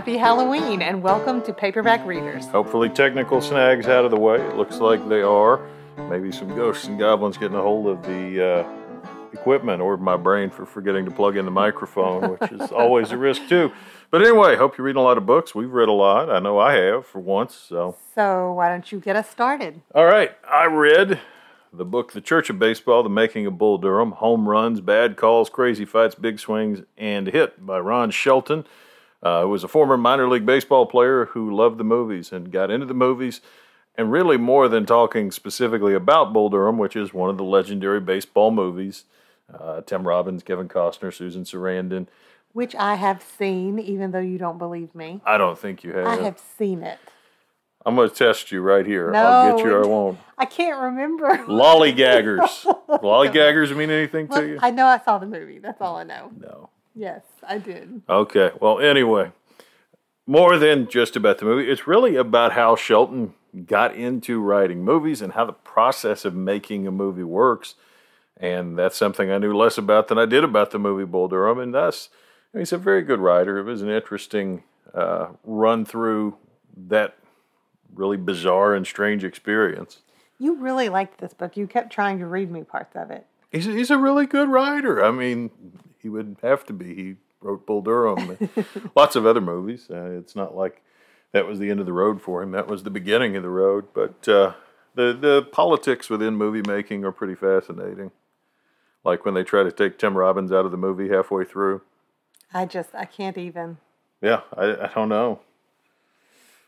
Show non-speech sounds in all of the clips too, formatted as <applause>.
happy Halloween and welcome to Paperback Readers. Hopefully, technical snags out of the way. It looks like they are. Maybe some ghosts and goblins getting a hold of the uh, equipment or my brain for forgetting to plug in the microphone, which is <laughs> always a risk too. But anyway, hope you're reading a lot of books. We've read a lot. I know I have for once. So, So, why don't you get us started? all right, I read the book The Church of Baseball, The Making of Bull Durham, Home Runs, Bad Calls, Crazy Fights, Big Swings, and Hit by Ron Shelton, uh, who was a former minor league baseball player who loved the movies and got into the movies. And really, more than talking specifically about Bull Durham, which is one of the legendary baseball movies, uh, Tim Robbins, Kevin Costner, Susan Sarandon. Which I have seen, even though you don't believe me. I don't think you have. I have seen it. I'm going to test you right here. I'll get you I won't. I can't remember. Lollygaggers. <laughs> Lollygaggers mean anything to Look, you? I know I saw the movie. That's all I know. No. Yes, I did. Okay. Well, anyway, more than just about the movie, it's really about how Shelton got into writing movies and how the process of making a movie works. And that's something I knew less about than I did about the movie Bull Durham. And thus, I mean, he's a very good writer. It was an interesting uh, run through that really bizarre and strange experience. You really liked this book. You kept trying to read me parts of it. He's he's a really good writer. I mean, he wouldn't have to be. He wrote Bull Durham, <laughs> lots of other movies. Uh, it's not like that was the end of the road for him. That was the beginning of the road. But uh, the the politics within movie making are pretty fascinating. Like when they try to take Tim Robbins out of the movie halfway through. I just, I can't even. Yeah, I, I don't know.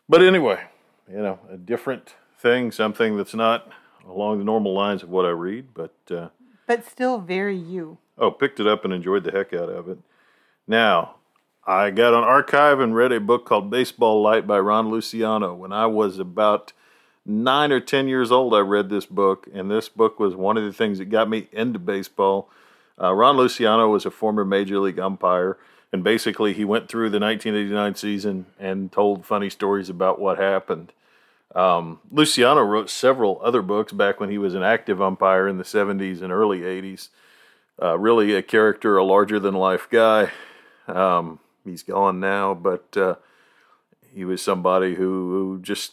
But anyway, you know, a different thing, something that's not along the normal lines of what I read, but. Uh, But still very you. Oh, picked it up and enjoyed the heck out of it. Now, I got an archive and read a book called Baseball Lite by Ron Luciano. When I was about nine or ten years old, I read this book, and this book was one of the things that got me into baseball. Uh, Ron Luciano was a former major league umpire, and basically he went through the 1989 season and told funny stories about what happened. Um, Luciano wrote several other books back when he was an active umpire in the 70s and early 80s uh, really a character, a larger than life guy. Um, he's gone now, but uh, he was somebody who, who just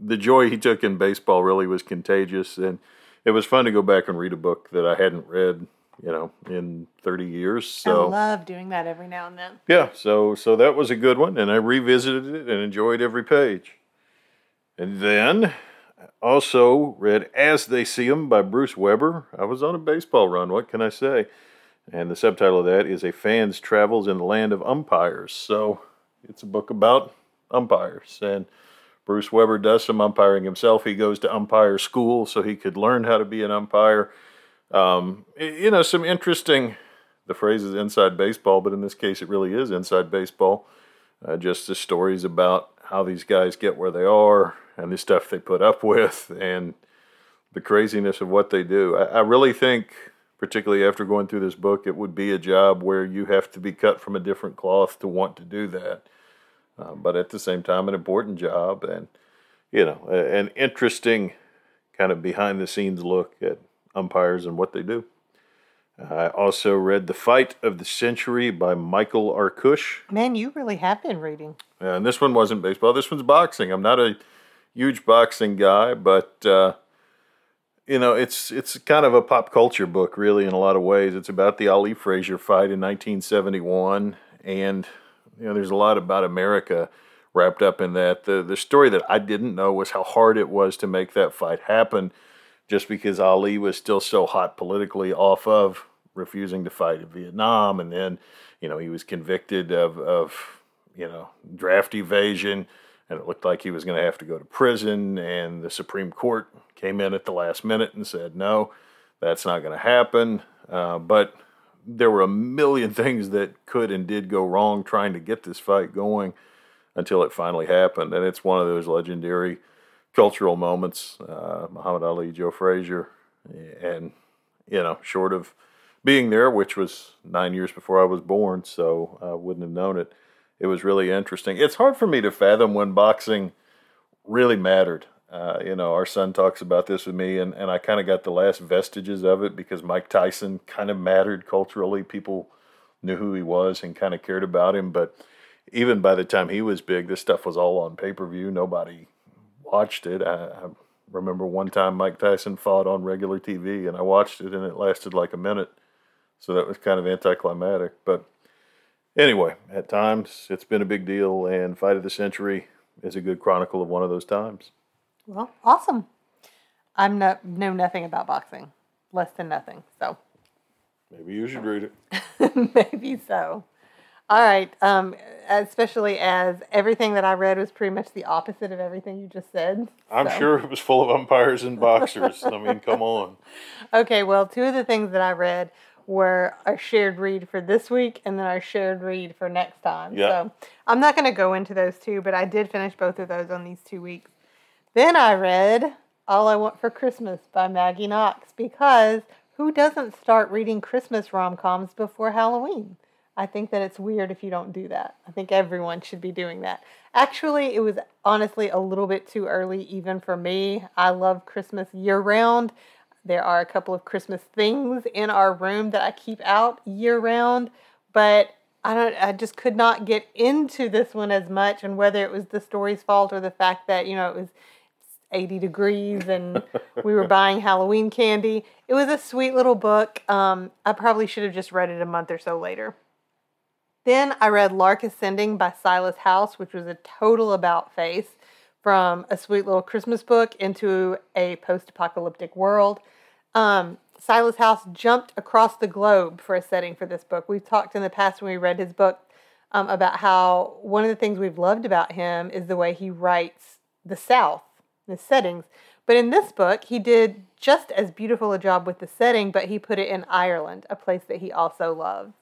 the joy he took in baseball really was contagious, and it was fun to go back and read a book that I hadn't read, you know, in 30 years. So I love doing that every now and then. yeah, so so that was a good one, and I revisited it and enjoyed every page. And then also read As They See See 'Em by Bruce Weber. I was on a baseball run, what can I say? And the subtitle of that is A Fan's Travels in the Land of Umpires. So it's a book about umpires. And Bruce Weber does some umpiring himself. He goes to umpire school so he could learn how to be an umpire. Um, you know, some interesting, the phrase is inside baseball, but in this case it really is inside baseball. Uh, just the stories about how these guys get where they are and the stuff they put up with and the craziness of what they do. I, I really think, particularly after going through this book, it would be a job where you have to be cut from a different cloth to want to do that. Uh, but at the same time, an important job and, you know, an interesting kind of behind the scenes look at umpires and what they do. I also read The Fight of the Century by Michael Arkush. Man, you really have been reading. And this one wasn't baseball. This one's boxing. I'm not a huge boxing guy, but uh, you know, it's it's kind of a pop culture book, really, in a lot of ways. It's about the Ali Frazier fight in 1971, and you know, there's a lot about America wrapped up in that. The the story that I didn't know was how hard it was to make that fight happen, just because Ali was still so hot politically off of refusing to fight in Vietnam, and then you know he was convicted of of you know draft evasion, and it looked like he was going to have to go to prison. And the Supreme Court came in at the last minute and said no, that's not going to happen. Uh, but there were a million <laughs> things that could and did go wrong trying to get this fight going until it finally happened. And it's one of those legendary cultural moments. Uh, Muhammad Ali, Joe Frazier, and, you know, short of being there, which was nine years before I was born, so I wouldn't have known it. It was really interesting. It's hard for me to fathom when boxing really mattered. Uh, you know, our son talks about this with me, and, and I kind of got the last vestiges of it because Mike Tyson kind of mattered culturally. People knew who he was and kind of cared about him. But even by the time he was big, this stuff was all on pay per view. Nobody watched it. I, I remember one time Mike Tyson fought on regular TV, and I watched it, and it lasted like a minute. So that was kind of anticlimactic. But anyway, at times it's been a big deal, and Fight of the Century is a good chronicle of one of those times. Well, awesome. I'm no know nothing about boxing, less than nothing. So maybe you should read it. <laughs> maybe so. All right. Um, especially as everything that I read was pretty much the opposite of everything you just said. I'm so. sure it was full of umpires and boxers. I mean, come on. <laughs> Okay. Well, two of the things that I read were our shared read for this week and then our shared read for next time. Yeah. So I'm not going to go into those two, but I did finish both of those on these two weeks. Then I read All I Want for Christmas by Maggie Knox because who doesn't start reading Christmas rom coms before Halloween? I think that it's weird if you don't do that. I think everyone should be doing that. Actually, it was honestly a little bit too early even for me. I love Christmas year round. There are a couple of Christmas things in our room that I keep out year round, but I don't I just could not get into this one as much and whether it was the story's fault or the fact that, you know, it was 80 degrees and <laughs> we were buying Halloween candy. It was a sweet little book. Um, I probably should have just read it a month or so later. Then I read Lark Ascending by Silas House, which was a total about face from a sweet little Christmas book into a post apocalyptic world. Um, Silas House jumped across the globe for a setting for this book. We've talked in the past when we read his book um, about how one of the things we've loved about him is the way he writes the South, the settings. But in this book, he did just as beautiful a job with the setting, but he put it in Ireland, a place that he also loves.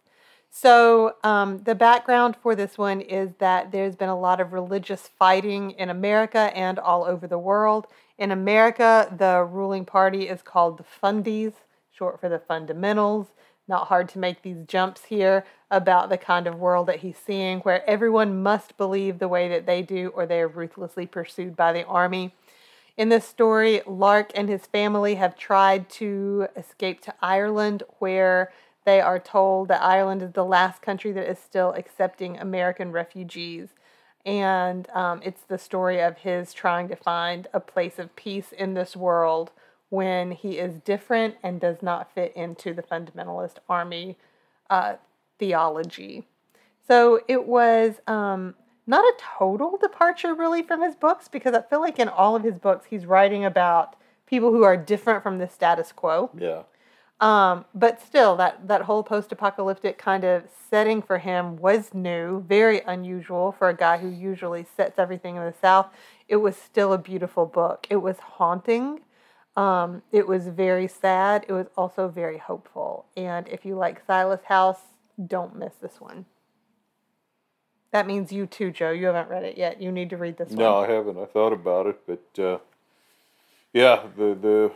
So, um, the background for this one is that there's been a lot of religious fighting in America and all over the world. In America, the ruling party is called the Fundies, short for the Fundamentals. Not hard to make these jumps here about the kind of world that he's seeing, where everyone must believe the way that they do, or they are ruthlessly pursued by the army. In this story, Lark and his family have tried to escape to Ireland, where they are told that Ireland is the last country that is still accepting American refugees. And um, it's the story of his trying to find a place of peace in this world when he is different and does not fit into the fundamentalist army uh, theology. So it was um, not a total departure, really, from his books, because I feel like in all of his books, he's writing about people who are different from the status quo. Yeah. Um, but still, that, that whole post apocalyptic kind of setting for him was new, very unusual for a guy who usually sets everything in the South. It was still a beautiful book. It was haunting. Um, it was very sad. It was also very hopeful. And if you like Silas House, don't miss this one. That means you too, Joe. You haven't read it yet. You need to read this no, one. No, I haven't. I thought about it, but uh, yeah, the the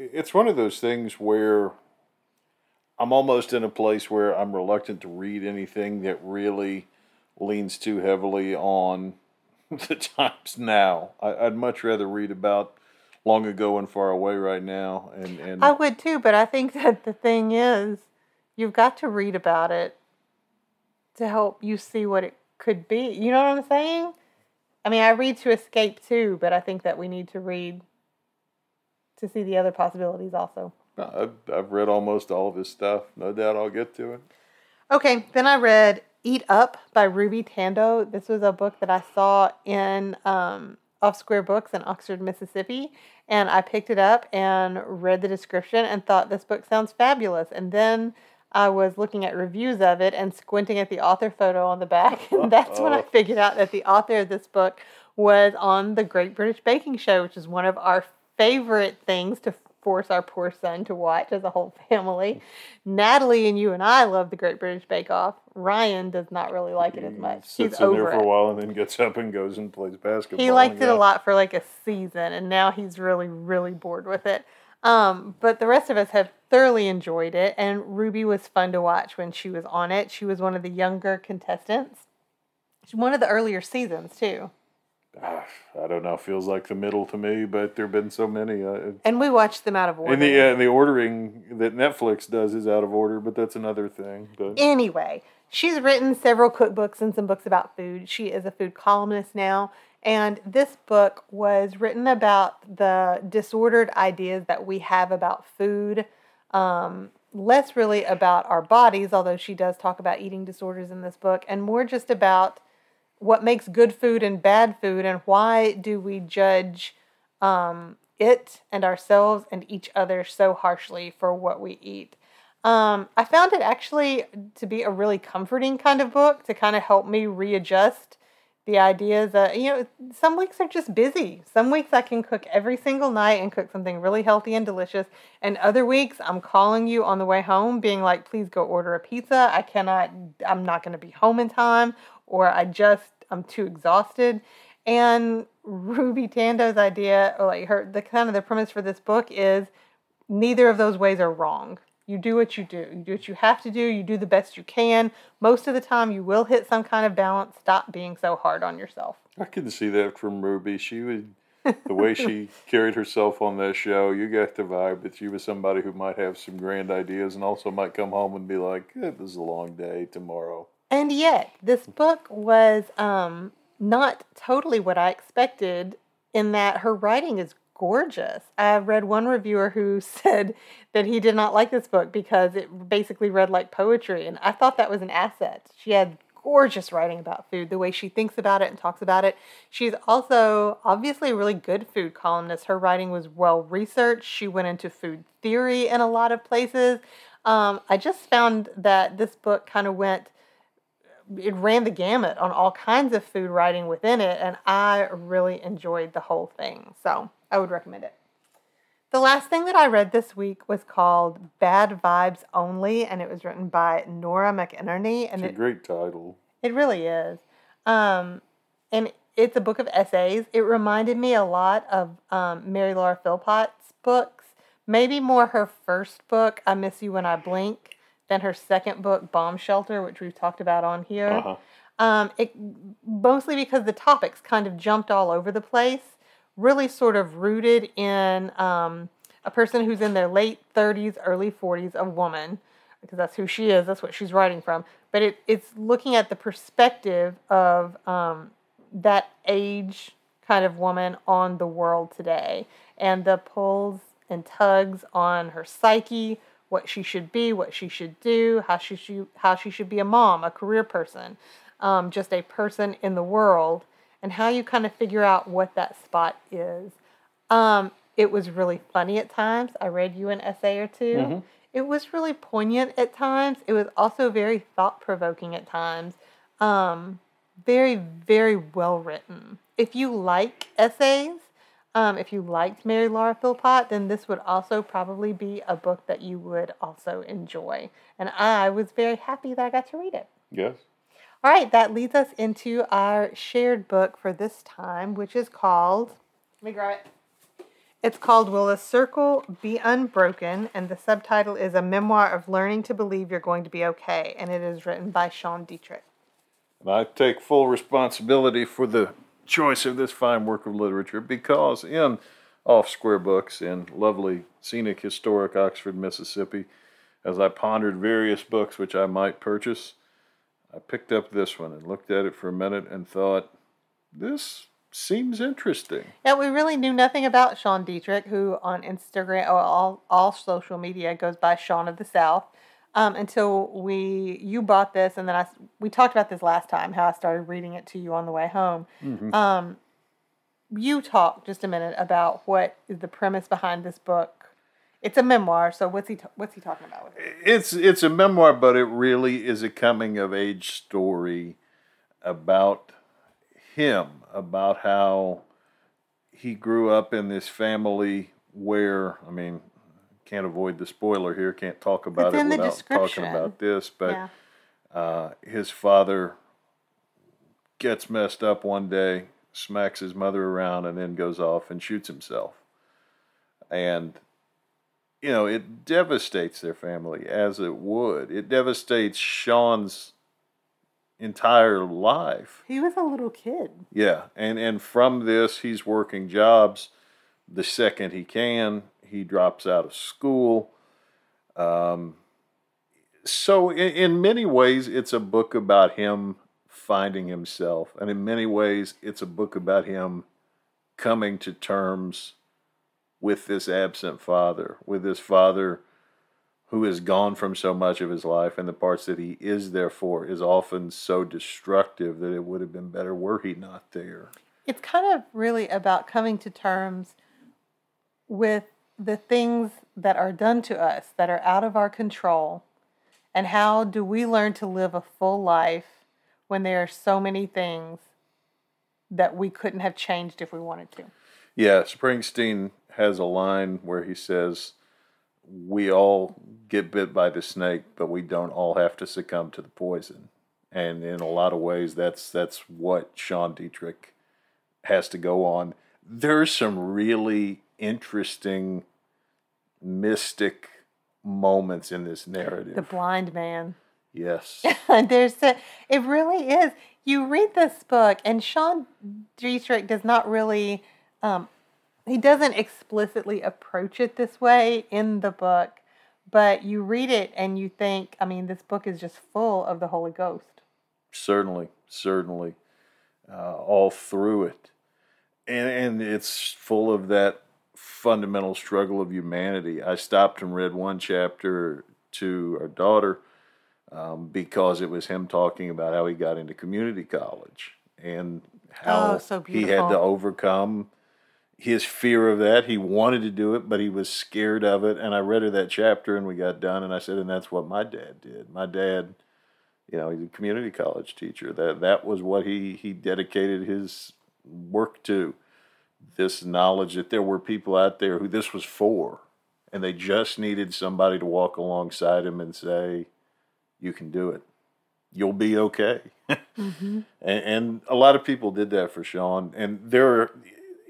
it's one of those things where I'm almost in a place where I'm reluctant to read anything that really leans too heavily on <laughs> the times now. I, would much rather read about long ago and far away right now. And, and I would too, but I think <laughs> that the thing is, you've got to read about it to help you see what it could be. You know what I'm saying? I mean, I read to escape too, but I think that we need to read to see the other possibilities also. I've, I've read almost all of his stuff. No doubt I'll get to it. Okay, then I read Eat Up by Ruby Tandoh. This was a book that I saw in um, Off Square Books in Oxford, Mississippi. And I picked it up and read the description and thought this book sounds fabulous. And then I was looking at reviews of it and squinting at the author photo on the back. <laughs> And that's when I figured out that the author of this book was on the Great British Baking Show, which is one of our favorite things to force our poor son to watch as a whole family. Natalie and you and I love the Great British Bake Off. Ryan does not really like it as much. He sits He's in over there for it. a while and then gets up and goes and plays basketball. He liked it a lot for like a season, and now he's really, really bored with it. Um, but the rest of us have thoroughly enjoyed it, and Ruby was fun to watch when she was on it. She was one of the younger contestants. One of the earlier seasons too. I don't know. Feels like the middle to me, but there've been so many. Uh, and we watched them out of order. And the uh, the ordering that Netflix does is out of order, but that's another thing. But anyway, She's written several cookbooks and some books about food. She is a food columnist now. And this book was written about the disordered ideas that we have about food, um, less really about our bodies, although she does talk about eating disorders in this book, and more just about what makes good food and bad food and why do we judge um, it and ourselves and each other so harshly for what we eat. Um, I found it actually to be a really comforting kind of book to kind of help me readjust the ideas that, you know, some weeks are just busy. Some weeks I can cook every single night and cook something really healthy and delicious. And other weeks I'm calling you on the way home, being like, please go order a pizza. I cannot, I'm not going to be home in time, or I just, I'm too exhausted. And Ruby Tandoh's idea, or like her, the kind of the premise for this book is neither of those ways are wrong. You do what you do. You do what you have to do. You do the best you can. Most of the time, you will hit some kind of balance. Stop being so hard on yourself. I can see that from Ruby. She would, the way she <laughs> carried herself on that show, you got the vibe that she was somebody who might have some grand ideas and also might come home and be like, "This is a long day tomorrow." And yet, this book was um, not totally what I expected. In that her writing is gorgeous. I read one reviewer who <laughs> said that he did not like this book because it basically read like poetry, and I thought that was an asset. She had gorgeous writing about food, the way she thinks about it and talks about it. She's also obviously a really good food columnist. Her writing was well researched. She went into food theory in a lot of places. Um, I just found that this book kind of went it ran the gamut on all kinds of food writing within it, and I really enjoyed the whole thing. So I would recommend it. The last thing that I read this week was called Bad Vibes Only, and it was written by Nora McInerny. And it's a it, great title. It really is. Um, and it's a book of essays. It reminded me a lot of um, Mary Laura Philpott's books, maybe more her first book, I Miss You When I Blink, than her second book, Bomb Shelter, which we've talked about on here. Uh-huh. Um, it, mostly because the topics kind of jumped all over the place really sort of rooted in um, a person who's in their late 30s, early 40s, a woman, because that's who she is, that's what she's writing from. But it, it's looking at the perspective of um, that age kind of woman on the world today and the pulls and tugs on her psyche, what she should be, what she should do, how she should, how she should be a mom, a career person, um, just a person in the world and how you kind of figure out what that spot is. Um, it was really funny at times. I read you an essay or 2 mm-hmm. It was really poignant at times. It was also very thought provoking at times. Um, very, very well written. If you like essays, um, if you liked Mary Laura Philpott, then this would also probably be a book that you would also enjoy. And I was very happy that I got to read it. Yes. All right, that leads us into our shared book for this time, which is called. Let me grab it. It's called Will a Circle Be Unbroken? And the subtitle is A Memoir of Learning to Believe You're Going to Be Okay. And it is written by Sean Dietrich. And I take full responsibility for the choice of this fine work of literature because in Off Square Books in lovely, scenic, historic Oxford, Mississippi, as I pondered various books which I might purchase, I picked up this one and looked at it for a minute and thought, this seems interesting. Yeah, we really knew nothing about Sean Dietrich, who on Instagram or all, all social media goes by Sean of the South. Um, until we you bought this and then I we talked about this last time how I started reading it to you on the way home. Mm-hmm. Um, you talk just a minute about what is the premise behind this book it's a memoir, so what's he what's he talking about? It? It's it's a memoir, but it really is a coming of age story about him, about how he grew up in this family where I mean, can't avoid the spoiler here. Can't talk about it's it without talking about this, but yeah. uh, his father gets messed up one day, smacks his mother around, and then goes off and shoots himself. And you know, it devastates their family as it would. It devastates Sean's entire life. He was a little kid. Yeah, and and from this, he's working jobs. The second he can, he drops out of school. Um, so, in, in many ways, it's a book about him finding himself, and in many ways, it's a book about him coming to terms with this absent father, with this father who is gone from so much of his life, and the parts that he is there for is often so destructive that it would have been better were he not there. It's kind of really about coming to terms with the things that are done to us that are out of our control, and how do we learn to live a full life when there are so many things that we couldn't have changed if we wanted to. Yeah, Springsteen has a line where he says, We all get bit by the snake, but we don't all have to succumb to the poison. And in a lot of ways, that's that's what Sean Dietrich has to go on. There's some really interesting mystic moments in this narrative. The blind man. Yes. <laughs> There's a, it really is. You read this book, and Sean Dietrich does not really, um, he doesn't explicitly approach it this way in the book, but you read it and you think, I mean, this book is just full of the Holy Ghost. Certainly, certainly, uh, all through it, and and it's full of that fundamental struggle of humanity. I stopped and read one chapter to our daughter um, because it was him talking about how he got into community college and how Oh, so he had to overcome his fear of that. He wanted to do it, but he was scared of it. And I read her that chapter, and we got done, and I said, "And that's what my dad did. My dad, you know, he's a community college teacher. That that was what he he dedicated his work to. This knowledge that there were people out there who this was for, and they just needed somebody to walk alongside him and say." you can do it. You'll be okay. <laughs> Mm-hmm. and, and a lot of people did that for Sean. And there, are,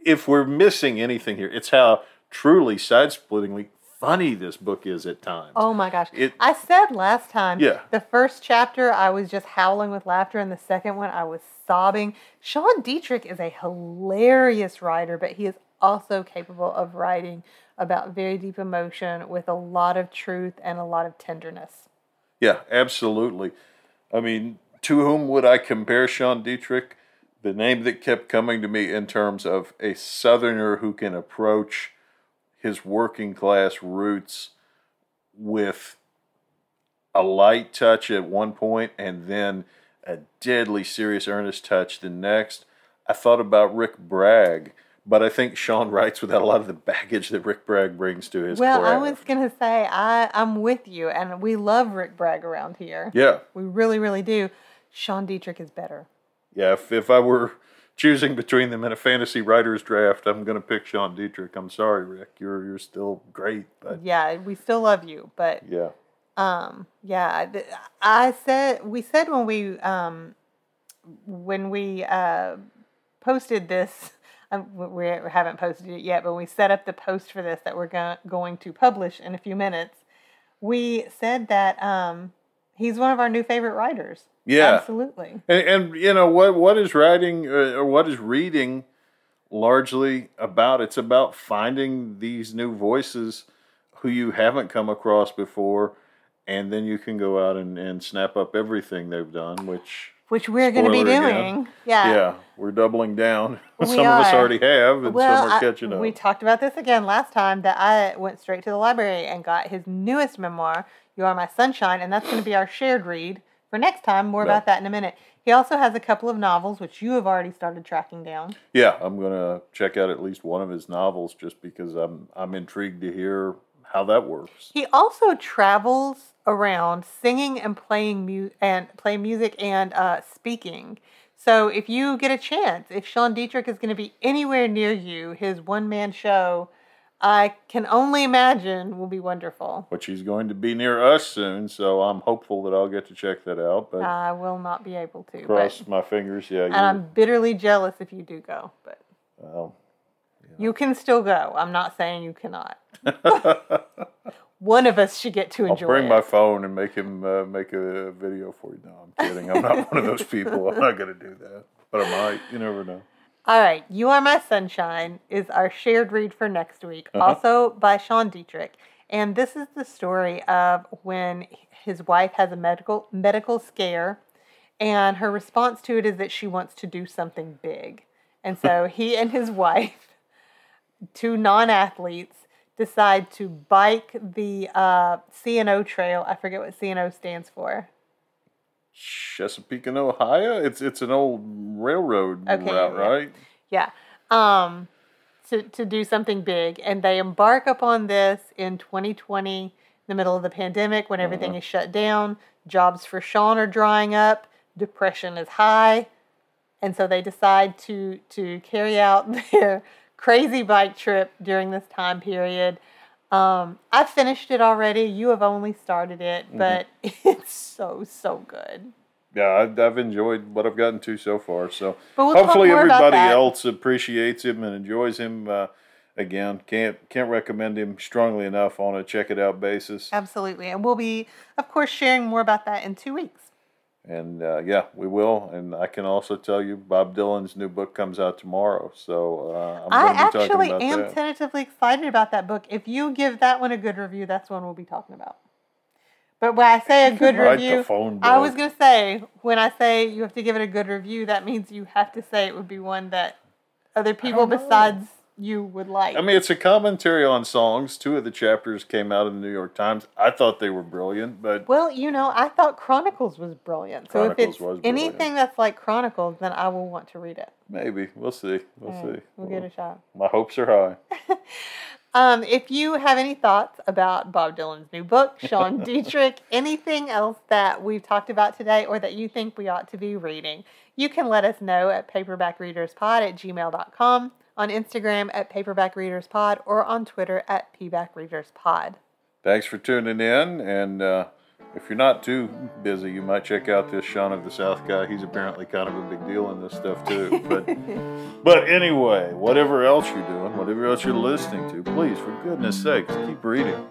if we're missing anything here, it's how truly side-splittingly funny this book is at times. Oh my gosh. It- I said last time, Yeah. the first chapter I was just howling with laughter, and the second one I was sobbing. Sean Dietrich is a hilarious writer, but he is also capable of writing about very deep emotion with a lot of truth and a lot of tenderness. Yeah, absolutely. I mean, to whom would I compare Sean Dietrich? The name that kept coming to me in terms of a Southerner who can approach his working class roots with a light touch at one point and then a deadly serious earnest touch the next. I thought about Rick Bragg, but I think Sean writes without a lot of the baggage that Rick Bragg brings to his well, I was gonna say I I'm with you, and we love Rick Bragg around here. Yeah. We really, really do. Sean Dietrich is better. Yeah, if, if I were choosing between them in a fantasy writers draft, I'm going to pick Sean Dietrich. I'm sorry, Rick. You're you're still great, but Yeah, we still love you, but yeah, Um, yeah, I said we said when we um when we uh posted this. <laughs> Um, we haven't posted it yet, but we set up the post for this that we're go- going to publish in a few minutes. We said that um, he's one of our new favorite writers. yeah. absolutely. And, and you know what what is writing uh, or what is reading largely about? It's about finding these new voices who you haven't come across before, and then you can go out and, and snap up everything they've done, which. Which we're going to be Spoiler again. doing. Yeah. Yeah, we're doubling down. <laughs> We some of us already have, and Well, some are I- catching up. we talked about this again last time that I went straight to the library and got his newest memoir, You Are My Sunshine, and that's going to be our shared read for next time. More Yeah. about that in a minute. He also has a couple of novels, which you have already started tracking down. Yeah, I'm gonna check out at least one of his novels just because I'm I'm intrigued to hear how that works. He also travels around singing and playing mu- and playing music and uh, speaking. So if you get a chance, if Sean Dietrich is going to be anywhere near you, his one man show, I can only imagine will be wonderful. Which he's going to be near us soon, so I'm hopeful that I'll get to check that out. But I will not be able to. cross my fingers, yeah. and I'm bitterly jealous if you do go. But well, you can still go. I'm not saying you cannot. <laughs> One of us should get to enjoy. I'll bring it. my phone and make him uh, make a video for you. No, I'm kidding. I'm not one of those people. I'm not going to do that, but I might. You never know. All right, You Are My Sunshine is our shared read for next week, Uh-huh. also by Sean Dietrich. And this is the story of when his wife has a medical medical scare and her response to it is that she wants to do something big. And so <laughs> he and his wife, two non-athletes, decide to bike the uh, C&O Trail. I forget what C&O stands for. Chesapeake and Ohio. It's it's an old railroad okay, route, yeah. right? Yeah. Um, to to do something big, and they embark upon this in 2020, in the middle of the pandemic, when everything uh-huh. is shut down. Jobs for Sean are drying up. Depression is high, and so they decide to to carry out <laughs> their crazy bike trip during this time period. Um, I've finished it already. You have only started it, mm-hmm. but mm-hmm. <laughs> it's so so good. Yeah, I've, I've, enjoyed what I've gotten to so far. So we'll hopefully everybody else appreciates him and enjoys him. Uh, again, can't can't recommend him strongly enough on a check it out basis. Absolutely, and we'll be, of course, sharing more about that in two weeks. And uh, yeah, we will. And I can also tell you, Bob Dylan's new book comes out tomorrow. So uh, i actually am that. tentatively excited about that book. If you give that one a good review, that's one we'll be talking about. But when I say a <laughs> good review, I was going to say, when I say you have to give it a good review, that means you have to say it would be one that other people besides you would like. I mean, it's a commentary on songs. Two of the chapters came out in the New York Times. I thought they were brilliant, but well, you know, I thought Chronicles was brilliant. Chronicles so if it's anything that's like Chronicles, then I will want to read it. Maybe we'll see. We'll right. see. We'll, we'll give it a shot. My hopes are high. <laughs> um, if you have any thoughts about Bob Dylan's new book, Sean <laughs> Dietrich, anything else that we've talked about today, or that you think we ought to be reading, you can let us know at paperbackreaderspod at gmail.com on Instagram at Paperback Readers Pod or on Twitter at Pback Readers Pod. Thanks for tuning in. And uh, if you're not too busy, you might check out this Sean of the South guy. He's apparently kind of a big deal in this stuff too. <laughs> But but anyway, whatever else you're doing, whatever else you're listening to, please, for goodness sakes, keep reading.